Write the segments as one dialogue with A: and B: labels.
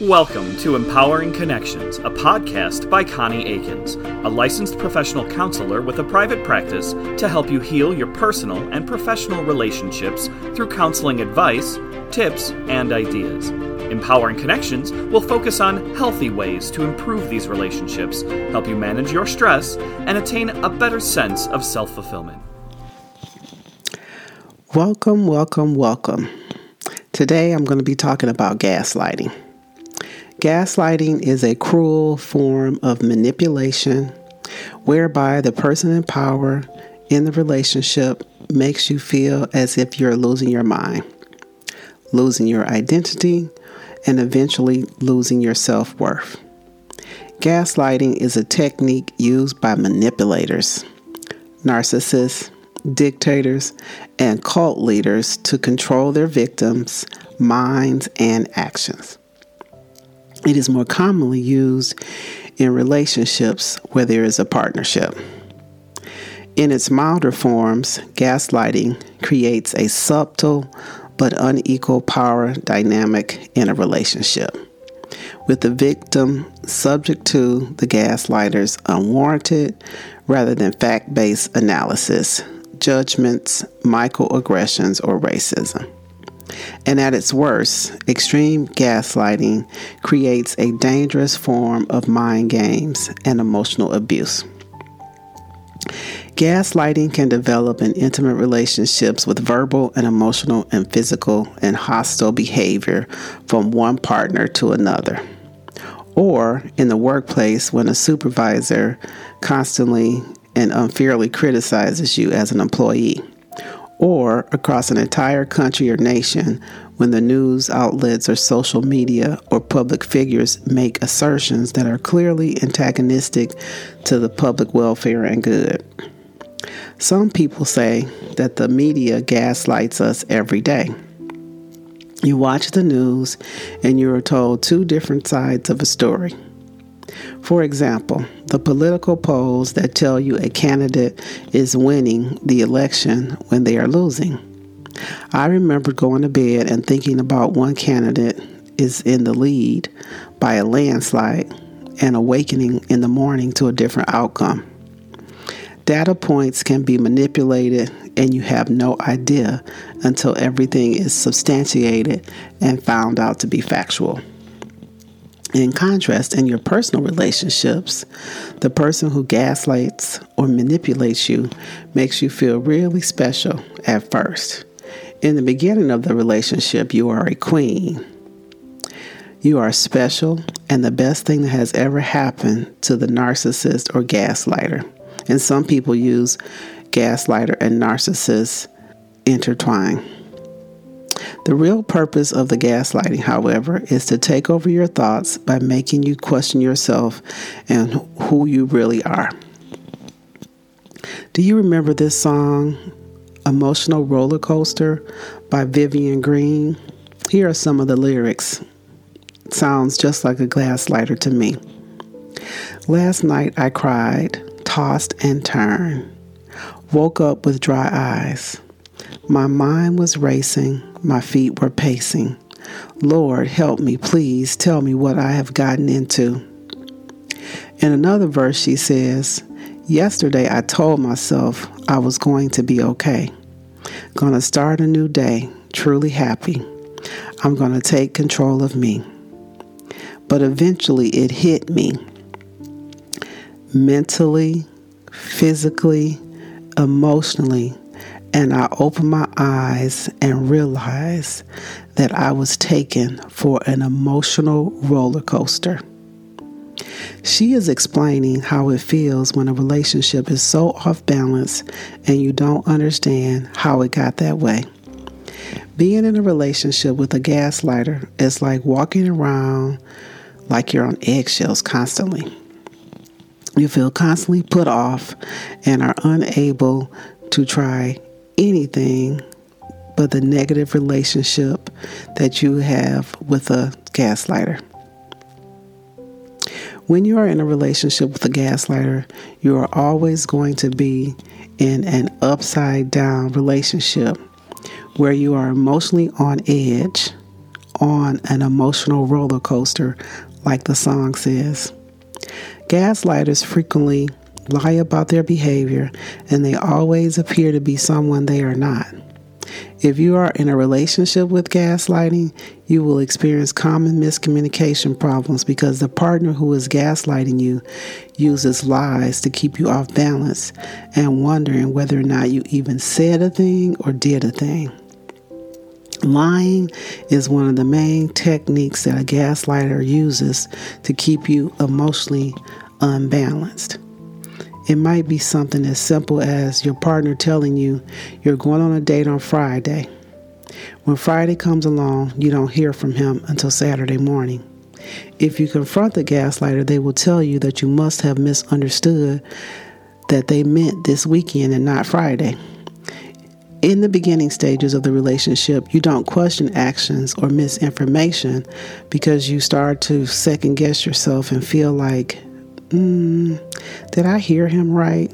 A: Welcome to Empowering Connections, a podcast by Connie Akins, a licensed professional counselor with a private practice to help you heal your personal and professional relationships through counseling advice, tips, and ideas. Empowering Connections will focus on healthy ways to improve these relationships, help you manage your stress, and attain a better sense of self fulfillment.
B: Welcome, welcome, welcome. Today I'm going to be talking about gaslighting. Gaslighting is a cruel form of manipulation whereby the person in power in the relationship makes you feel as if you're losing your mind, losing your identity, and eventually losing your self worth. Gaslighting is a technique used by manipulators, narcissists, dictators, and cult leaders to control their victims' minds and actions. It is more commonly used in relationships where there is a partnership. In its milder forms, gaslighting creates a subtle but unequal power dynamic in a relationship, with the victim subject to the gaslighter's unwarranted rather than fact based analysis, judgments, microaggressions, or racism. And at its worst, extreme gaslighting creates a dangerous form of mind games and emotional abuse. Gaslighting can develop in intimate relationships with verbal and emotional and physical and hostile behavior from one partner to another. Or in the workplace when a supervisor constantly and unfairly criticizes you as an employee or across an entire country or nation when the news outlets or social media or public figures make assertions that are clearly antagonistic to the public welfare and good. Some people say that the media gaslights us every day. You watch the news and you are told two different sides of a story. For example, the political polls that tell you a candidate is winning the election when they are losing. I remember going to bed and thinking about one candidate is in the lead by a landslide and awakening in the morning to a different outcome. Data points can be manipulated and you have no idea until everything is substantiated and found out to be factual. In contrast, in your personal relationships, the person who gaslights or manipulates you makes you feel really special at first. In the beginning of the relationship, you are a queen. You are special and the best thing that has ever happened to the narcissist or gaslighter. And some people use gaslighter and narcissist intertwine. The real purpose of the gaslighting, however, is to take over your thoughts by making you question yourself and who you really are. Do you remember this song, Emotional Roller Coaster by Vivian Green? Here are some of the lyrics. It sounds just like a gaslighter to me. Last night I cried, tossed and turned, woke up with dry eyes. My mind was racing, my feet were pacing. Lord, help me, please tell me what I have gotten into. In another verse, she says, Yesterday I told myself I was going to be okay. Gonna start a new day, truly happy. I'm gonna take control of me. But eventually it hit me mentally, physically, emotionally and I opened my eyes and realized that I was taken for an emotional roller coaster. She is explaining how it feels when a relationship is so off balance and you don't understand how it got that way. Being in a relationship with a gaslighter is like walking around like you're on eggshells constantly. You feel constantly put off and are unable to try anything but the negative relationship that you have with a gaslighter. When you are in a relationship with a gaslighter, you are always going to be in an upside down relationship where you are emotionally on edge, on an emotional roller coaster, like the song says. Gaslighters frequently lie about their behavior and they always appear to be someone they are not. If you are in a relationship with gaslighting, you will experience common miscommunication problems because the partner who is gaslighting you uses lies to keep you off balance and wondering whether or not you even said a thing or did a thing. Lying is one of the main techniques that a gaslighter uses to keep you emotionally unbalanced. It might be something as simple as your partner telling you you're going on a date on Friday. When Friday comes along, you don't hear from him until Saturday morning. If you confront the gaslighter, they will tell you that you must have misunderstood that they meant this weekend and not Friday. In the beginning stages of the relationship, you don't question actions or misinformation because you start to second guess yourself and feel like mm, did I hear him right?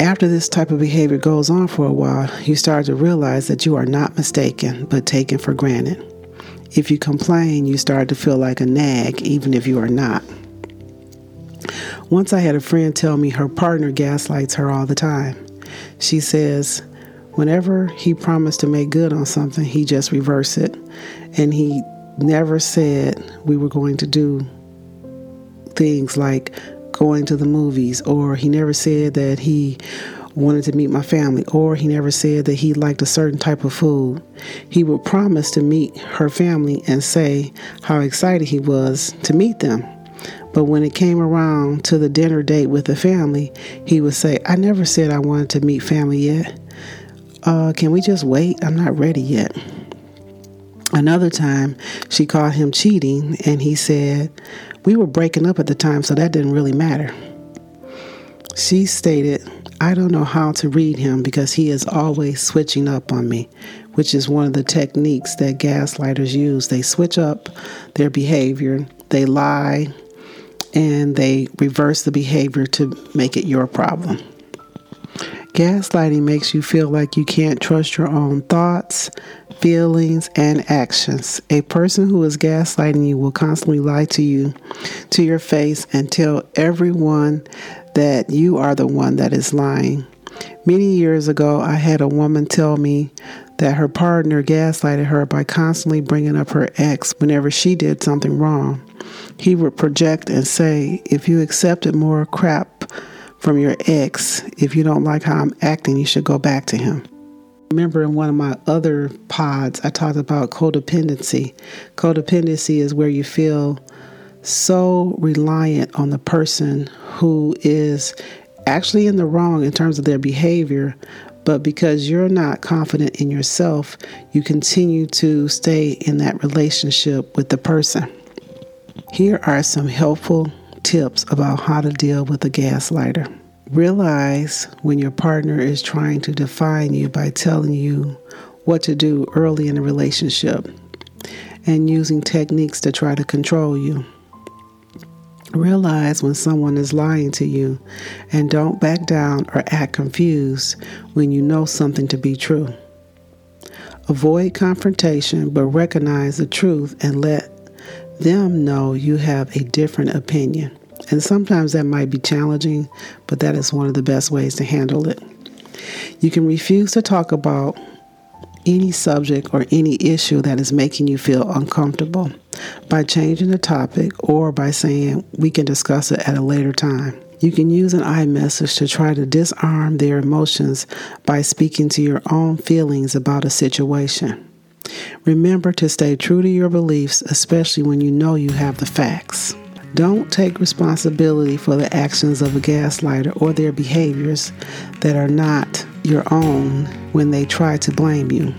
B: After this type of behavior goes on for a while, you start to realize that you are not mistaken, but taken for granted. If you complain, you start to feel like a nag, even if you are not. Once I had a friend tell me her partner gaslights her all the time. She says, whenever he promised to make good on something, he just reversed it. And he never said we were going to do things like going to the movies, or he never said that he wanted to meet my family, or he never said that he liked a certain type of food. He would promise to meet her family and say how excited he was to meet them. But when it came around to the dinner date with the family, he would say, I never said I wanted to meet family yet. Uh, can we just wait? I'm not ready yet. Another time, she caught him cheating, and he said, we were breaking up at the time, so that didn't really matter. She stated, I don't know how to read him because he is always switching up on me, which is one of the techniques that gaslighters use. They switch up their behavior, they lie, and they reverse the behavior to make it your problem. Gaslighting makes you feel like you can't trust your own thoughts, feelings, and actions. A person who is gaslighting you will constantly lie to you to your face and tell everyone that you are the one that is lying. Many years ago, I had a woman tell me that her partner gaslighted her by constantly bringing up her ex whenever she did something wrong. He would project and say, If you accepted more crap, from your ex. If you don't like how I'm acting, you should go back to him. Remember in one of my other pods, I talked about codependency. Codependency is where you feel so reliant on the person who is actually in the wrong in terms of their behavior, but because you're not confident in yourself, you continue to stay in that relationship with the person. Here are some helpful tips about how to deal with a gaslighter. Realize when your partner is trying to define you by telling you what to do early in a relationship and using techniques to try to control you. Realize when someone is lying to you and don't back down or act confused when you know something to be true. Avoid confrontation, but recognize the truth and let them know you have a different opinion. And sometimes that might be challenging, but that is one of the best ways to handle it. You can refuse to talk about any subject or any issue that is making you feel uncomfortable by changing the topic or by saying we can discuss it at a later time. You can use an I message to try to disarm their emotions by speaking to your own feelings about a situation. Remember to stay true to your beliefs, especially when you know you have the facts. Don't take responsibility for the actions of a gaslighter or their behaviors that are not your own when they try to blame you.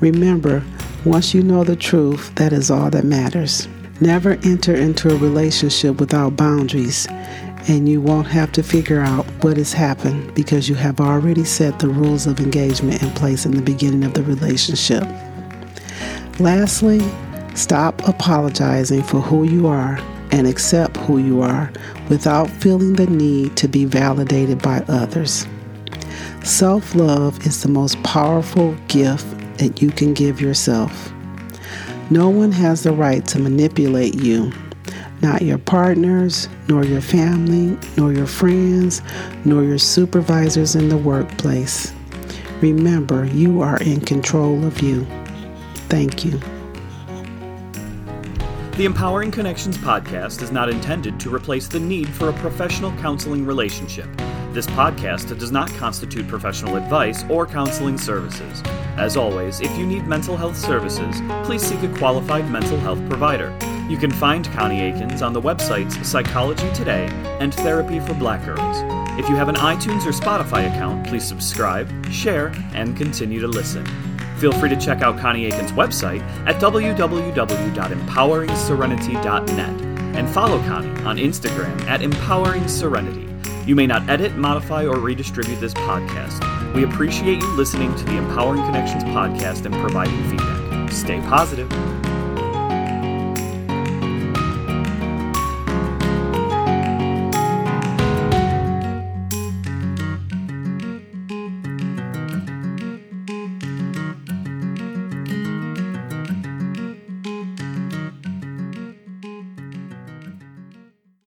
B: Remember, once you know the truth, that is all that matters. Never enter into a relationship without boundaries, and you won't have to figure out what has happened because you have already set the rules of engagement in place in the beginning of the relationship. Lastly, stop apologizing for who you are and accept who you are without feeling the need to be validated by others. Self love is the most powerful gift that you can give yourself. No one has the right to manipulate you. Not your partners, nor your family, nor your friends, nor your supervisors in the workplace. Remember, you are in control of you. Thank you.
A: The Empowering Connections podcast is not intended to replace the need for a professional counseling relationship. This podcast does not constitute professional advice or counseling services. As always, if you need mental health services, please seek a qualified mental health provider. You can find Connie Akins on the websites Psychology Today and Therapy for Black Girls. If you have an iTunes or Spotify account, please subscribe, share, and continue to listen. Feel free to check out Connie Akins' website at www.empoweringserenity.net and follow Connie on Instagram at Empowering Serenity. You may not edit, modify, or redistribute this podcast. We appreciate you listening to the Empowering Connections podcast and providing feedback. Stay positive.